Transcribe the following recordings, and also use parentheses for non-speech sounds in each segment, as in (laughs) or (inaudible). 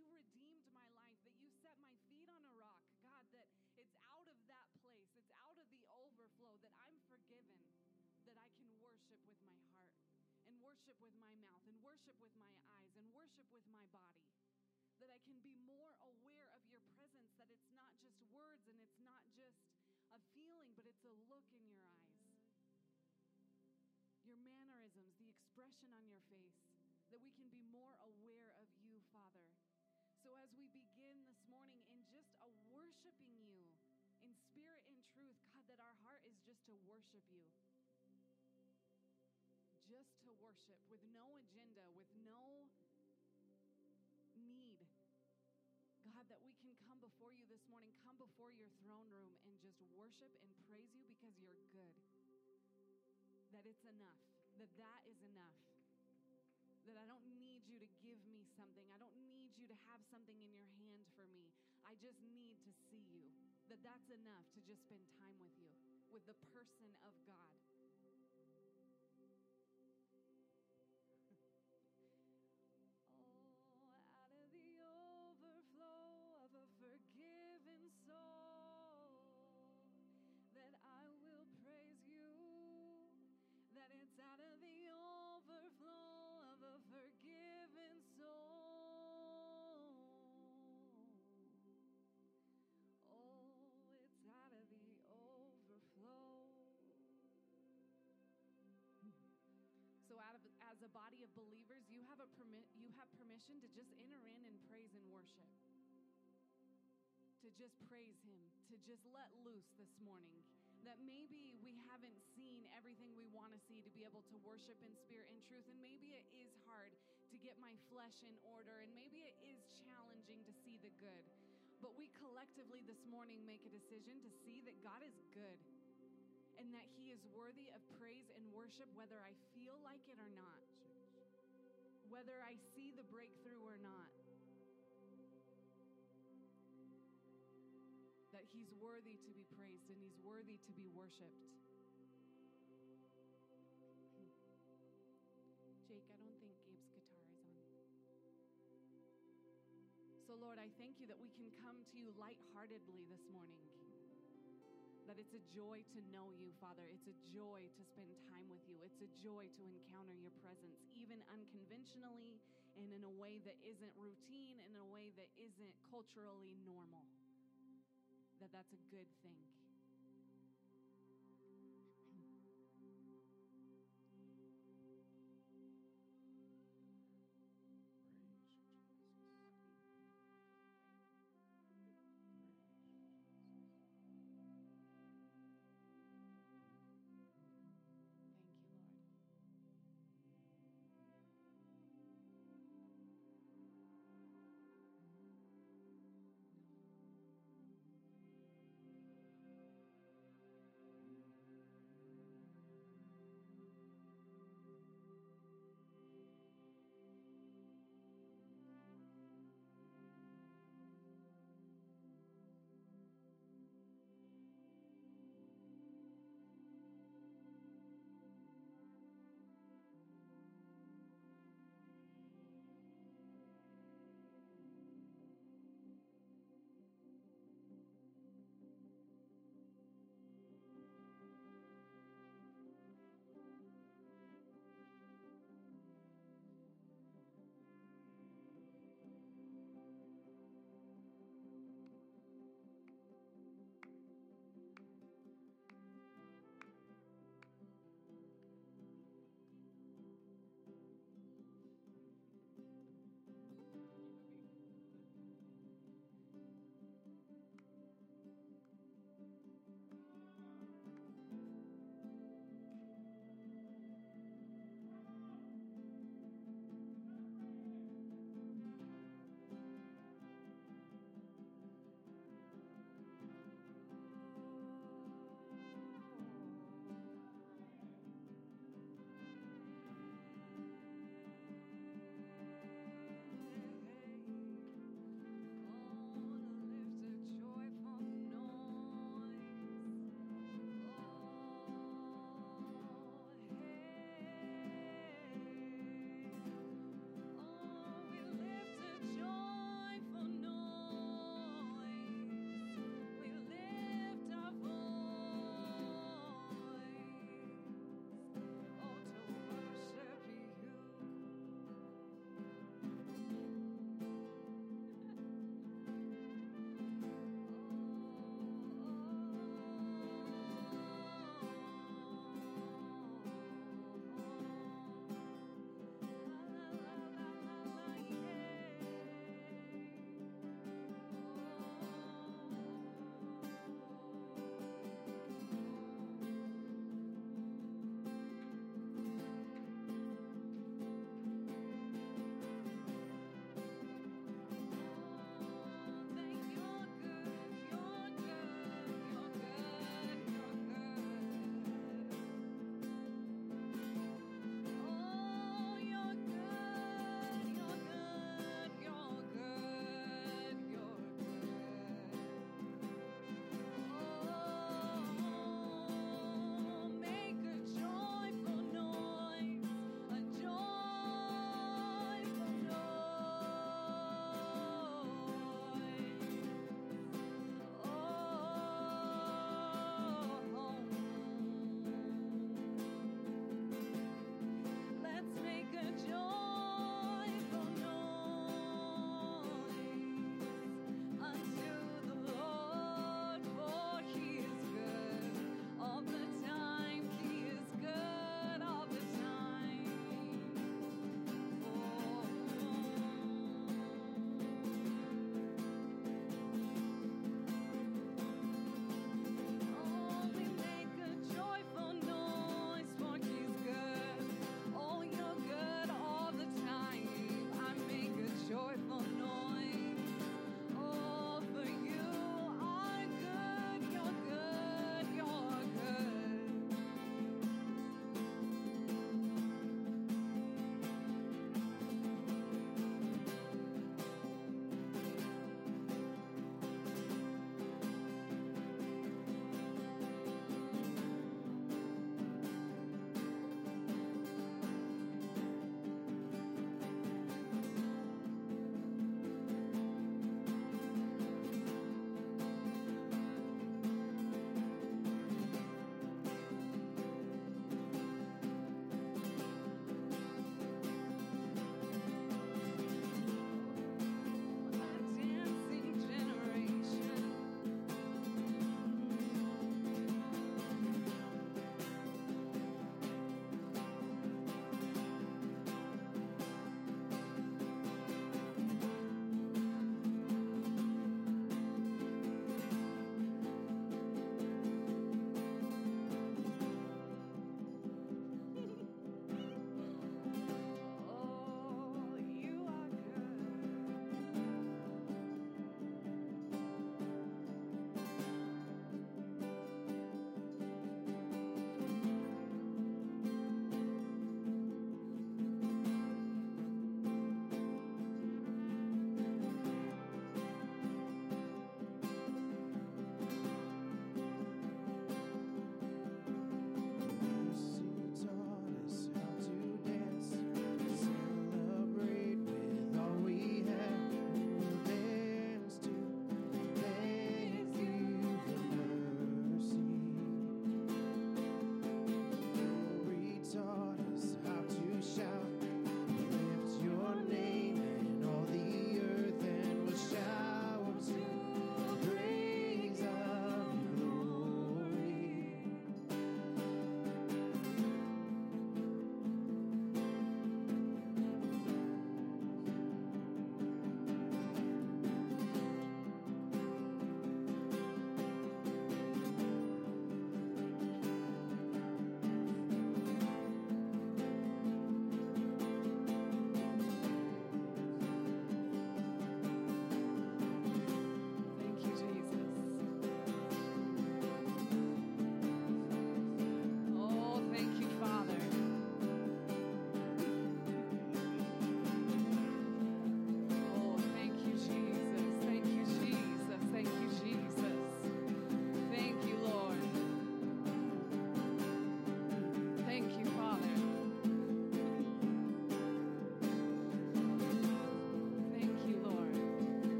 you redeemed my life, that you set my feet on a rock, God, that it's out of that place, it's out of the overflow, that I'm forgiven, that I can worship with my heart, and worship with my mouth, and worship with my eyes, and worship with my body. That I can be more aware of your presence, that it's not just words and it's not just a feeling, but it's a look in your eyes your mannerisms, the expression on your face, that we can be more aware of. So as we begin this morning in just a worshiping you in spirit and truth, God, that our heart is just to worship you. Just to worship with no agenda, with no need. God, that we can come before you this morning, come before your throne room and just worship and praise you because you're good that it's enough, that that is enough. That I don't need you to give me something. I don't need you to have something in your hand for me. I just need to see you. That that's enough to just spend time with you, with the person of God. Body of believers, you have a permit, you have permission to just enter in and praise and worship to just praise Him, to just let loose this morning. That maybe we haven't seen everything we want to see to be able to worship in spirit and truth. And maybe it is hard to get my flesh in order. And maybe it is challenging to see the good. But we collectively this morning make a decision to see that God is good and that He is worthy of praise and worship, whether I feel like it or not, whether I see the breakthrough or not. that He's worthy to be praised and He's worthy to be worshiped. Jake, I don't think Gabe's guitar is on. So, Lord, I thank you that we can come to you lightheartedly this morning. That it's a joy to know you, Father. It's a joy to spend time with you. It's a joy to encounter your presence, even unconventionally and in a way that isn't routine, in a way that isn't culturally normal that that's a good thing.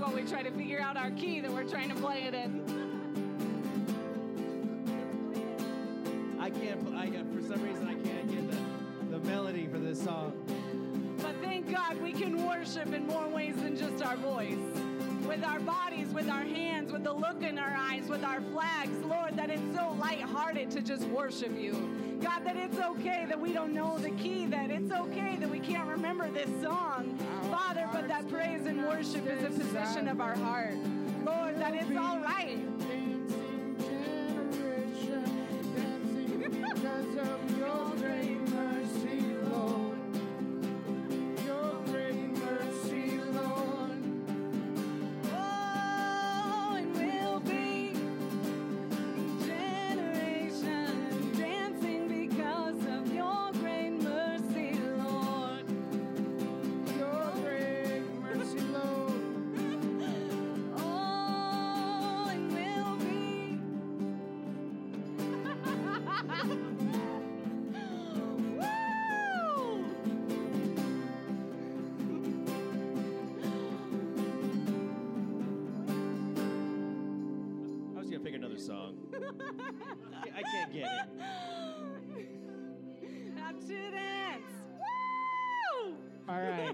While we try to figure out our key that we're trying to play it in. I can't. I uh, for some reason I can't get the, the melody for this song. But thank God we can worship in more ways than just our voice. With our bodies, with our hands, with the look in our eyes, with our flags, Lord, that lighthearted to just worship you. God, that it's okay that we don't know the key, that it's okay that we can't remember this song, Father, but that praise and worship is a position of our heart. Lord, that it's all right.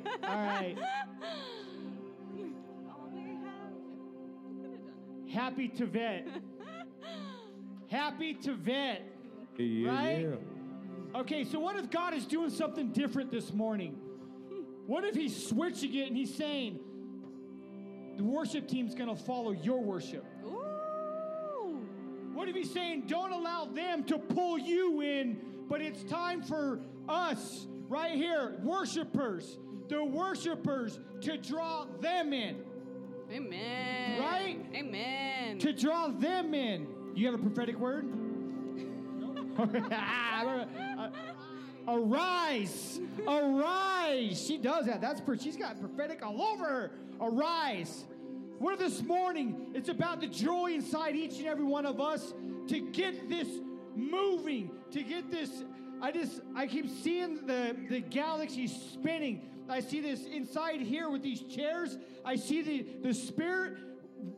Right, all right. All we have. Could have done Happy to vet. Happy to vet. Yeah, Right? yeah. Okay, so what if God is doing something different this morning? What if He's switching it and He's saying, the worship team's gonna follow your worship? Ooh. What if He's saying, don't allow them to pull you in, but it's time for us right here, worshipers, the worshipers, to draw them in? Amen. Right? Amen. To draw them in. You have a prophetic word? (laughs) Arise, arise. She does that. That's per- she's got prophetic all over her. Arise. Where this morning, it's about the joy inside each and every one of us to get this moving, to get this. I just I keep seeing the the galaxy spinning. I see this inside here with these chairs. I see the the spirit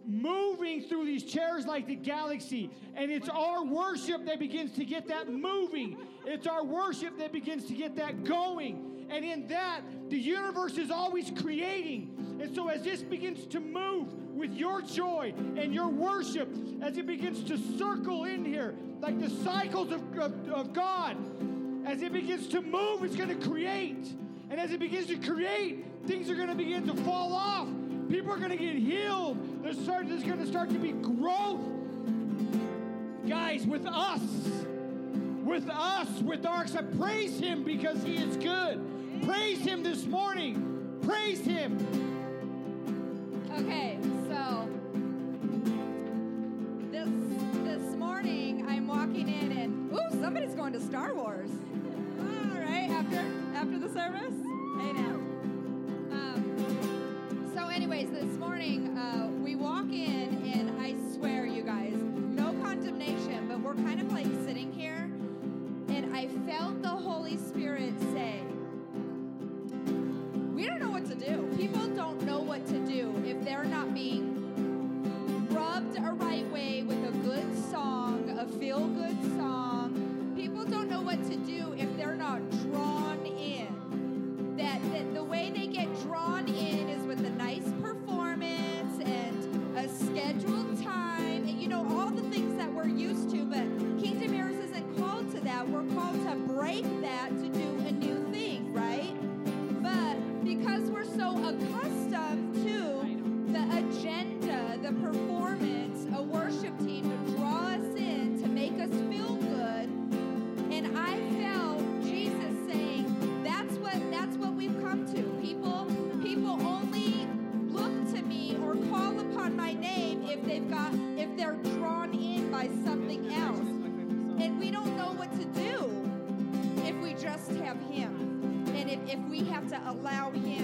moving through these chairs like the galaxy. And it's our worship that begins to get that moving. It's our worship that begins to get that going. And in that, the universe is always creating. And so as this begins to move with your joy and your worship, as it begins to circle in here, like the cycles of, of, of God, as it begins to move, it's going to create. And as it begins to create, things are going to begin to fall off. People are going to get healed. There's, there's going to start to be growth. Guys, with us, with us, with our, I praise Him because He is good. Praise Him this morning. Praise Him. Okay, so this this morning I'm walking in and ooh, somebody's going to Star Wars. All right, after after the service. Um, so, anyways, this morning uh, we walk in and I swear, you guys, no condemnation, but we're kind of like sitting here, and I felt the Holy Spirit say. We don't know what to do. People don't know what to do if they're not being rubbed a right way with a good song, a feel good song. People don't know what to do if they've got if they're drawn in by something else, and we don't know what to do if we just have Him. And if, if we have to allow Him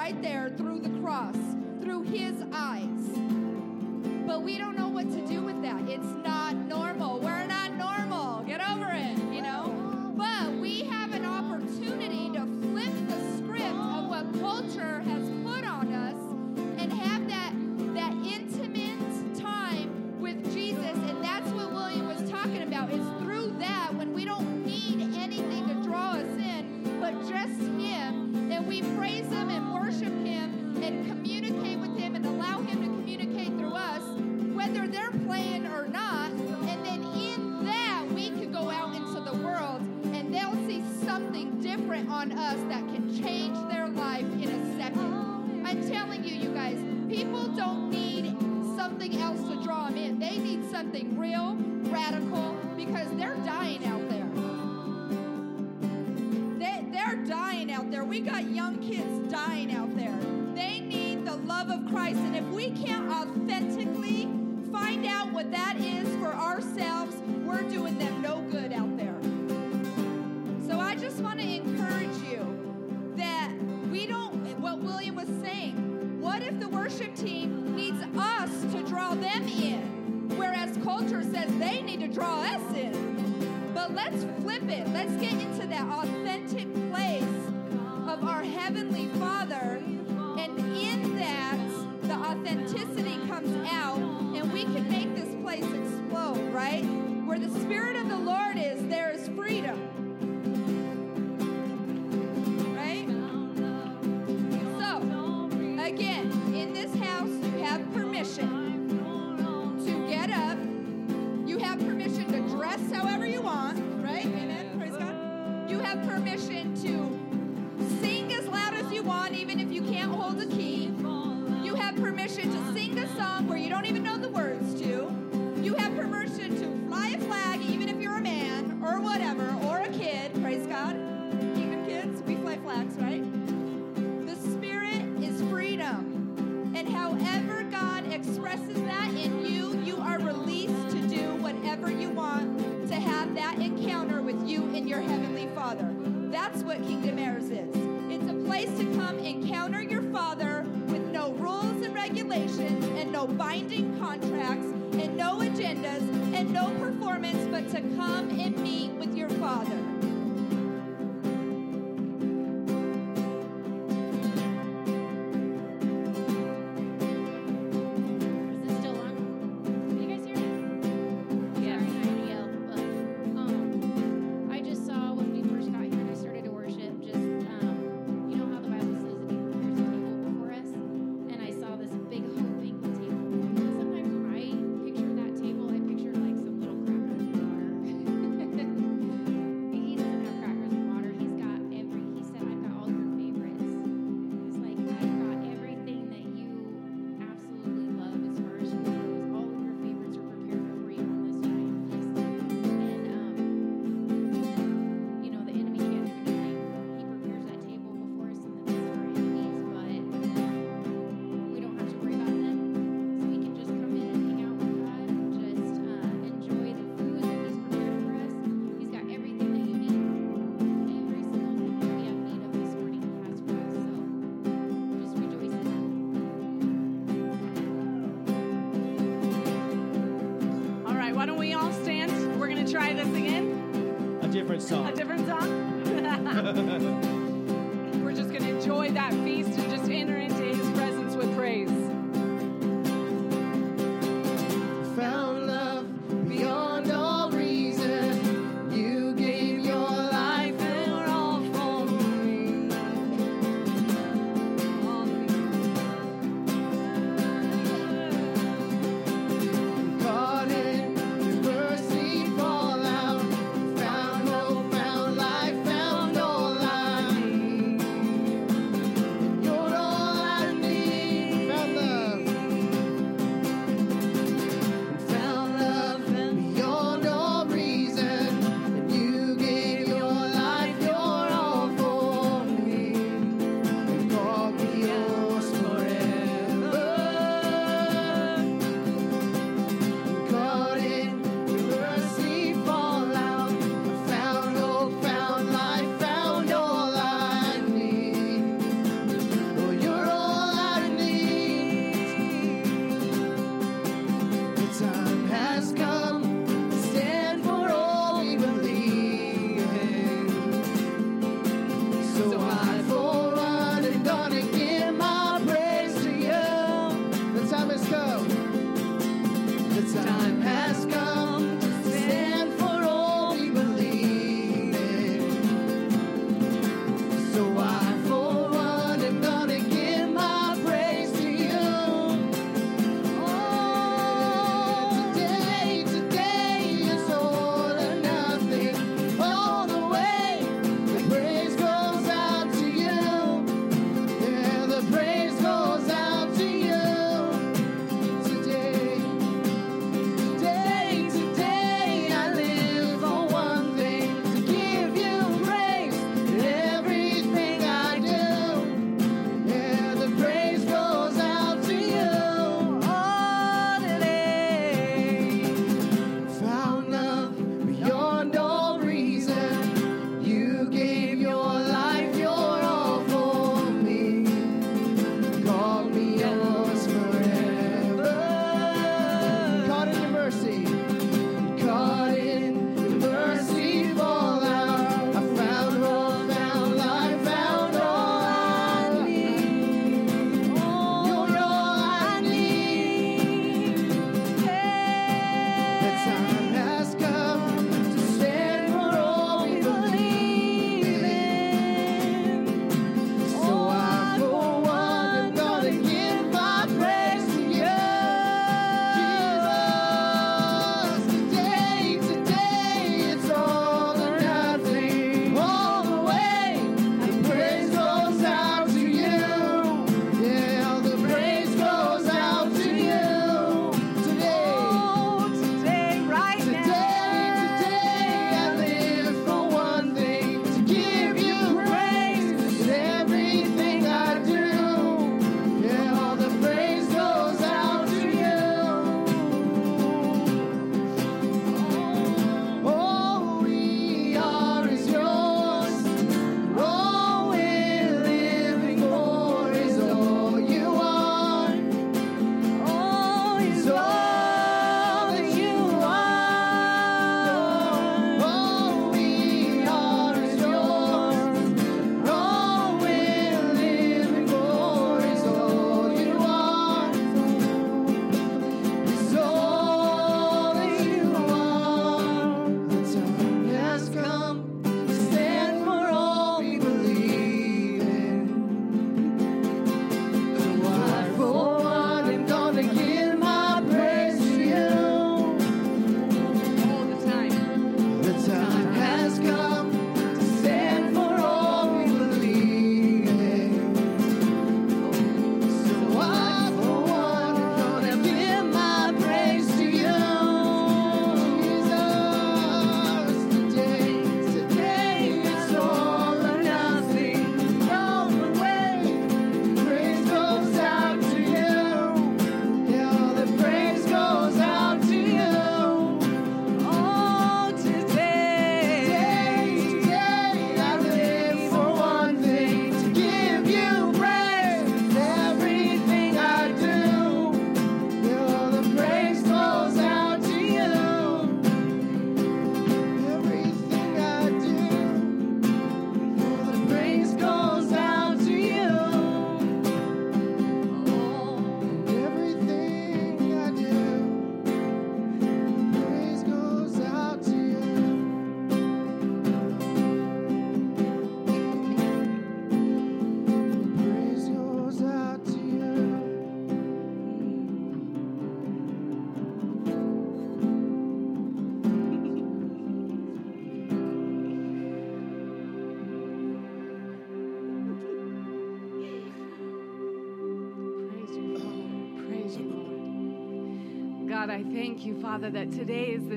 right there don't need something else to draw them in. They need something real, radical, because they're dying out there. They, they're dying out there. We got young kids dying out there. They need the love of Christ. And if we can't authentically find out what that is for ourselves, we're doing them no good out there. draw us in. But let's flip it. Let's get into that authentic Father. That's what Kingdom Heirs is. It's a place to come encounter your Father with no rules and regulations and no binding contracts and no agendas and no performance, but to come and meet with your Father. (laughs) We're just going to enjoy that feast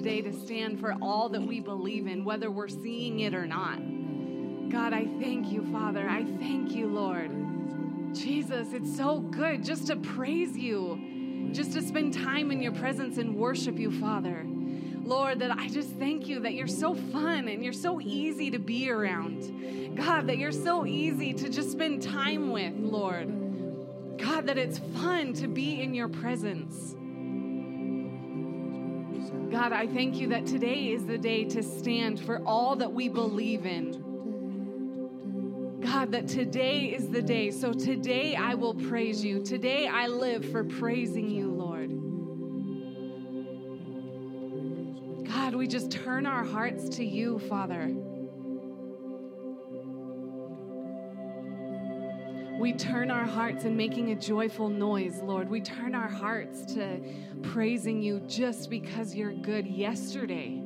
today to stand for all that we believe in, whether we're seeing it or not. God, I thank you, Father. I thank you, Lord. Jesus, it's so good just to praise you, just to spend time in your presence and worship you, Father. Lord, that I just thank you that you're so fun and you're so easy to be around. God, that you're so easy to just spend time with, Lord. God, that it's fun to be in your presence. God, I thank you that today is the day to stand for all that we believe in. God, that today is the day. So today I will praise you. Today I live for praising you, Lord. God, we just turn our hearts to you, Father. We turn our hearts and making a joyful noise, Lord. We turn our hearts to praising you just because you're good yesterday.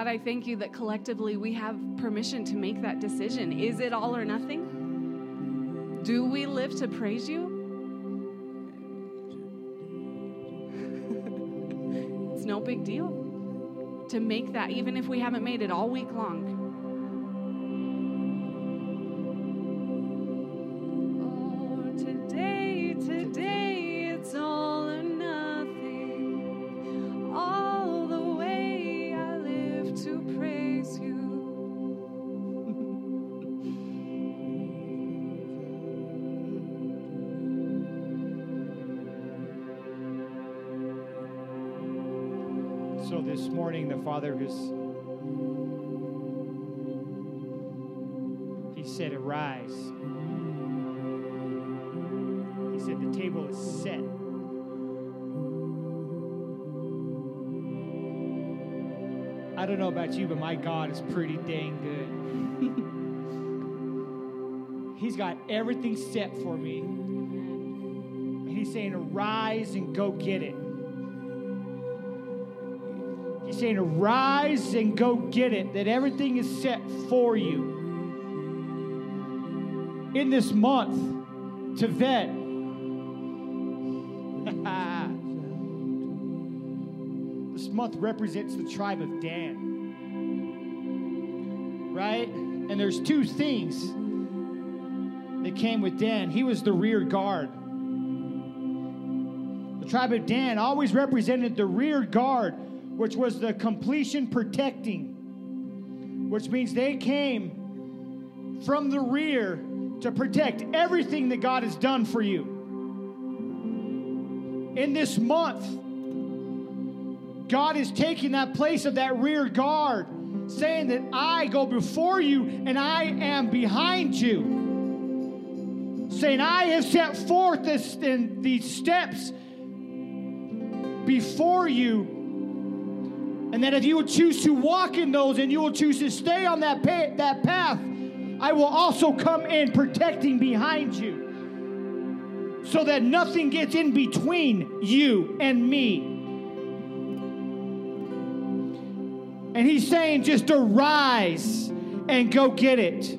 God, I thank you that collectively we have permission to make that decision. Is it all or nothing? Do we live to praise you? (laughs) it's no big deal to make that, even if we haven't made it all week long. He said, Arise. He said, The table is set. I don't know about you, but my God is pretty dang good. (laughs) He's got everything set for me. He's saying, Arise and go get it. He's saying, Arise and go get it, that everything is set for you. In this month, Tevet. (laughs) this month represents the tribe of Dan. Right? And there's two things that came with Dan. He was the rear guard. The tribe of Dan always represented the rear guard, which was the completion protecting, which means they came from the rear to protect everything that God has done for you. In this month, God is taking that place of that rear guard, saying that I go before you and I am behind you. Saying, I have set forth this, in these steps before you and that if you will choose to walk in those and you will choose to stay on that, pa- that path, I will also come in protecting behind you so that nothing gets in between you and me. And he's saying, just arise and go get it.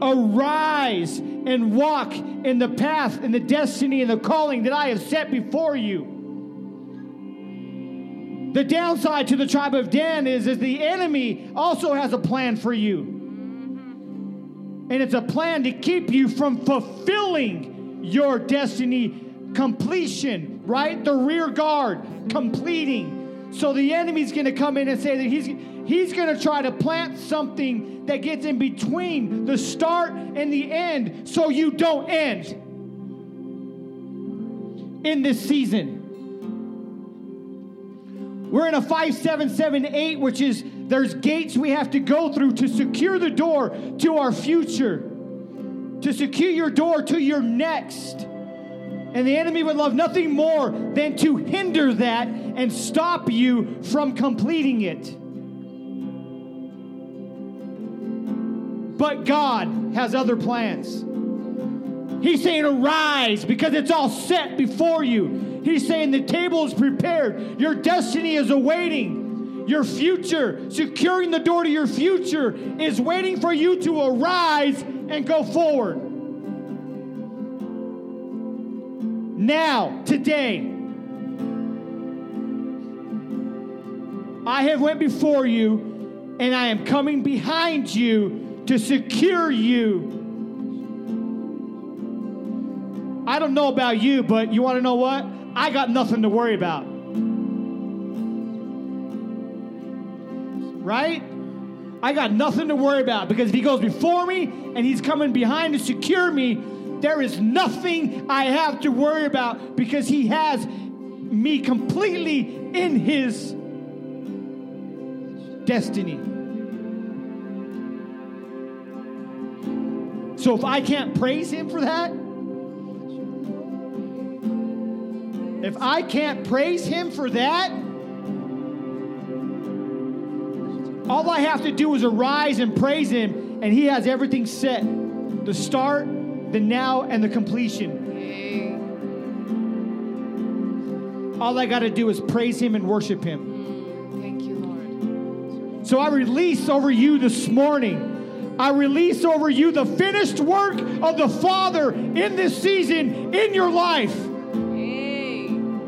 Arise and walk in the path and the destiny and the calling that I have set before you. The downside to the tribe of Dan is, is the enemy also has a plan for you. And it's a plan to keep you from fulfilling your destiny completion, right? The rear guard completing. So the enemy's going to come in and say that he's he's going to try to plant something that gets in between the start and the end so you don't end in this season. We're in a 5778, which is there's gates we have to go through to secure the door to our future, to secure your door to your next. And the enemy would love nothing more than to hinder that and stop you from completing it. But God has other plans. He's saying, Arise, because it's all set before you. He's saying, The table is prepared. Your destiny is awaiting. Your future, securing the door to your future, is waiting for you to arise and go forward. Now, today, I have went before you, and I am coming behind you to secure you. I don't know about you, but you want to know what? I got nothing to worry about. Right? I got nothing to worry about because if he goes before me and he's coming behind to secure me, there is nothing I have to worry about because he has me completely in his destiny. So if I can't praise him for that, if I can't praise him for that, all I have to do is arise and praise him, and he has everything set the start, the now, and the completion. All I got to do is praise him and worship him. Mm, thank you, Lord. So I release over you this morning. I release over you the finished work of the Father in this season in your life.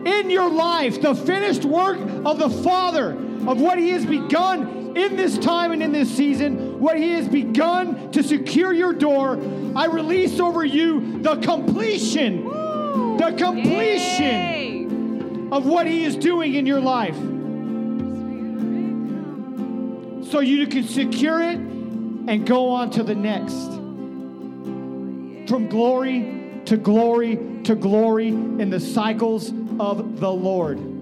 In your life, the finished work of the Father, of what He has begun in this time and in this season, what He has begun to secure your door. I release over you the completion, the completion Hey. of what He is doing in your life. so you can secure it and go on to the next. From glory to glory to glory in the cycles of the Lord.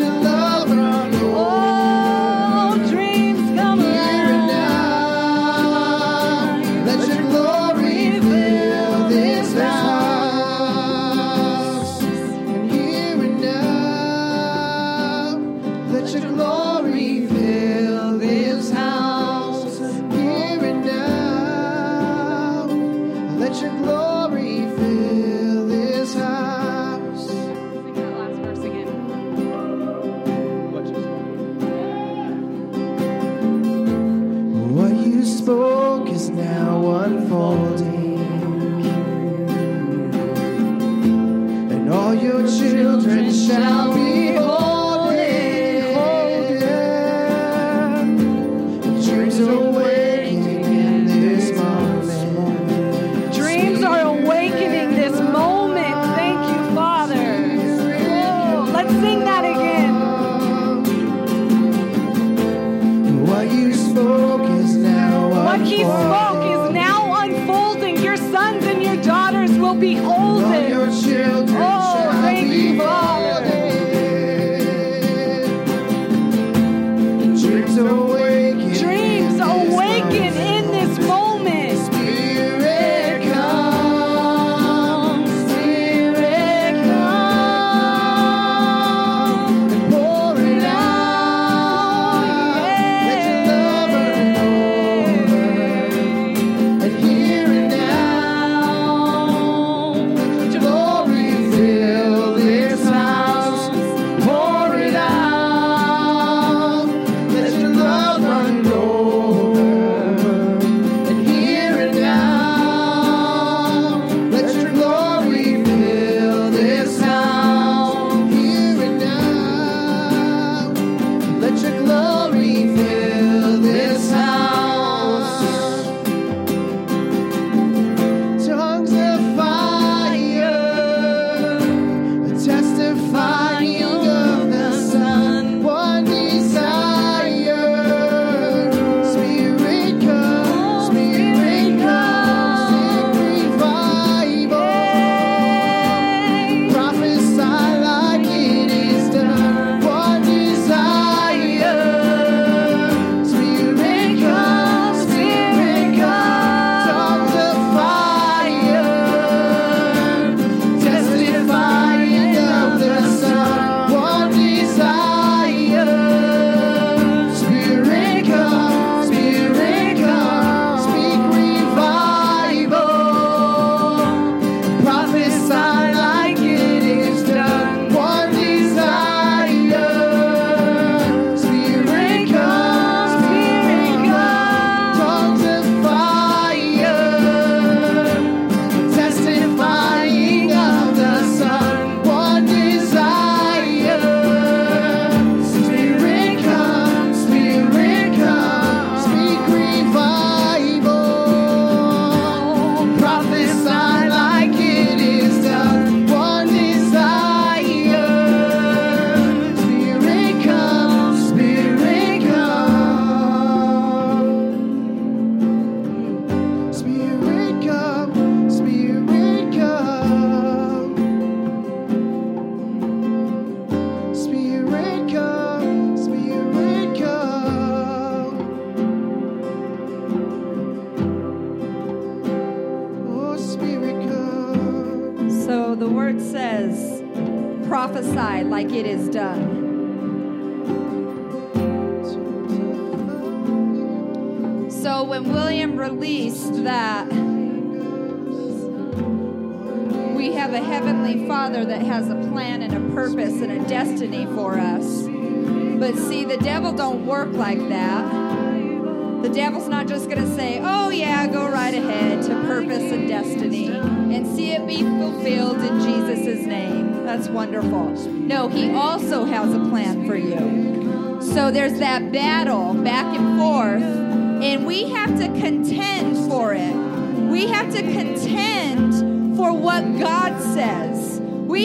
your love.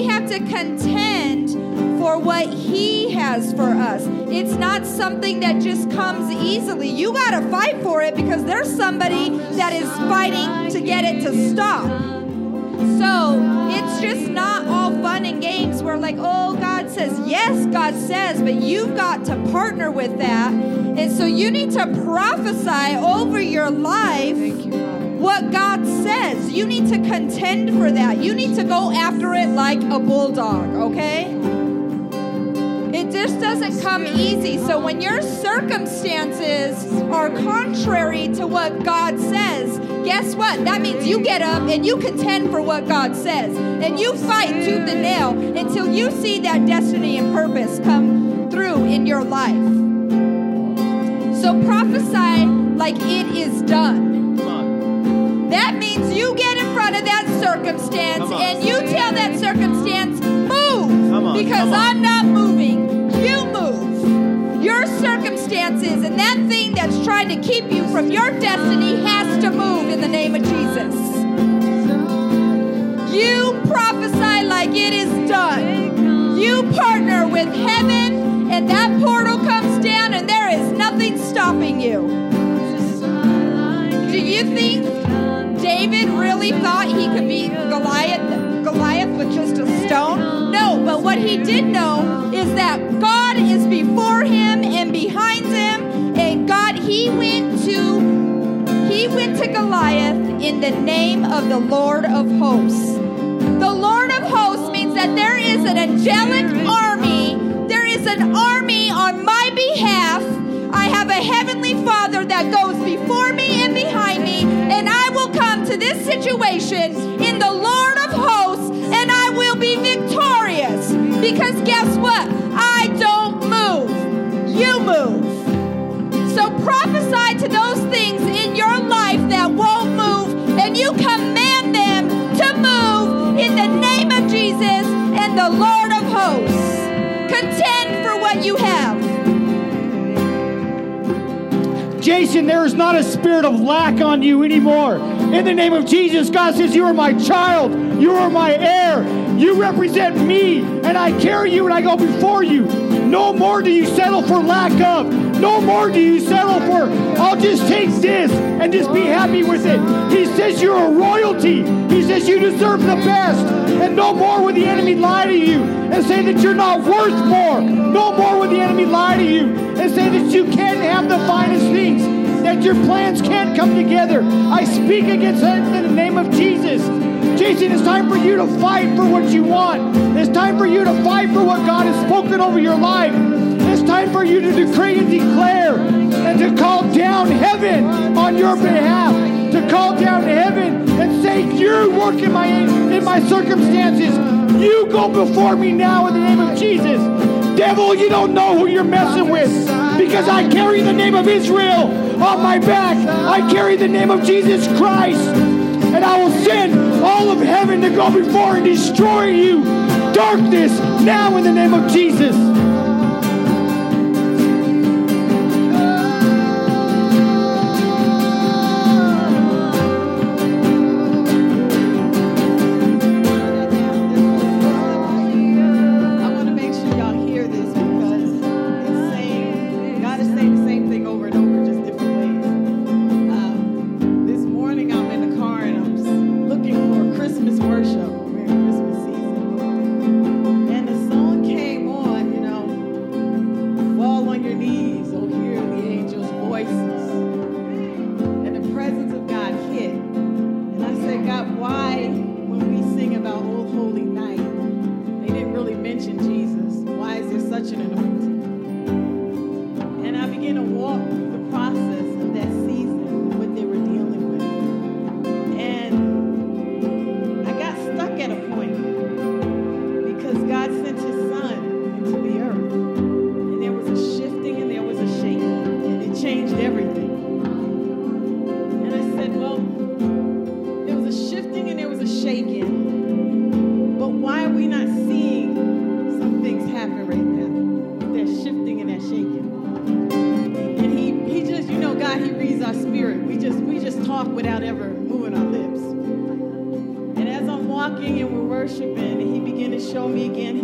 have to contend for what He has for us. It's not something that just comes easily. You got to fight for it because there's somebody that is fighting to get it to stop. So it's just not all fun and games where, like, oh, God says, yes, God says, but you've got to partner with that. And so you need to prophesy over your life what God says. You need to contend for that. You need to go after it like a bulldog, okay? It just doesn't come easy. So when your circumstances are contrary to what God says, guess what? That means you get up and you contend for what God says. And you fight tooth and nail until you see that destiny and purpose come through in your life. So prophesy like it is done. Come on. That means you get in front of that circumstance and you tell that circumstance, move. On, Because. I'm not moving. You move. Your circumstances and that thing that's trying to keep you from your destiny has to move in the name of Jesus. You prophesy like it is done. You partner with heaven, and that portal comes down, and there is nothing stopping you. Do you think David really thought he could beat Goliath, Goliath with just a stone? No, but what he did know is that God is before him and behind him, and God, he went to he went to Goliath in the name of the Lord of hosts. The Lord of hosts means that there is an angelic army. There is an army on my behalf. I have a heavenly Father that goes before me to this situation in the Lord of hosts, and I will be victorious. Because guess what? I don't move. You move. So prophesy to those things in your life that won't move, and you command them to move in the name of Jesus and the Lord of hosts. Contend for what you have. Jason, there is not a spirit of lack on you anymore. In the name of Jesus, God says, You are my child. You are my heir. You represent me, and I carry you and I go before you. No more do you settle for lack of. No more do you settle for, I'll just take this and just be happy with it. He says you're a royalty. He says you deserve the best. And no more will the enemy lie to you and say that you're not worth more. No more will the enemy lie to you and say that you can't have the finest things, that your plans can't come together. I speak against that in the name of Jesus. Jason, it's time for you to fight for what you want. It's time for you to fight for what God has spoken over your life. It's time for you to decree and declare and to call down heaven on your behalf. To call down heaven and say, You work in my in my circumstances. You go before me now in the name of Jesus. Devil, you don't know who you're messing with because I carry the name of Israel on my back. I carry the name of Jesus Christ. And I will send all of heaven to go before and destroy you. Darkness now in the name of Jesus. To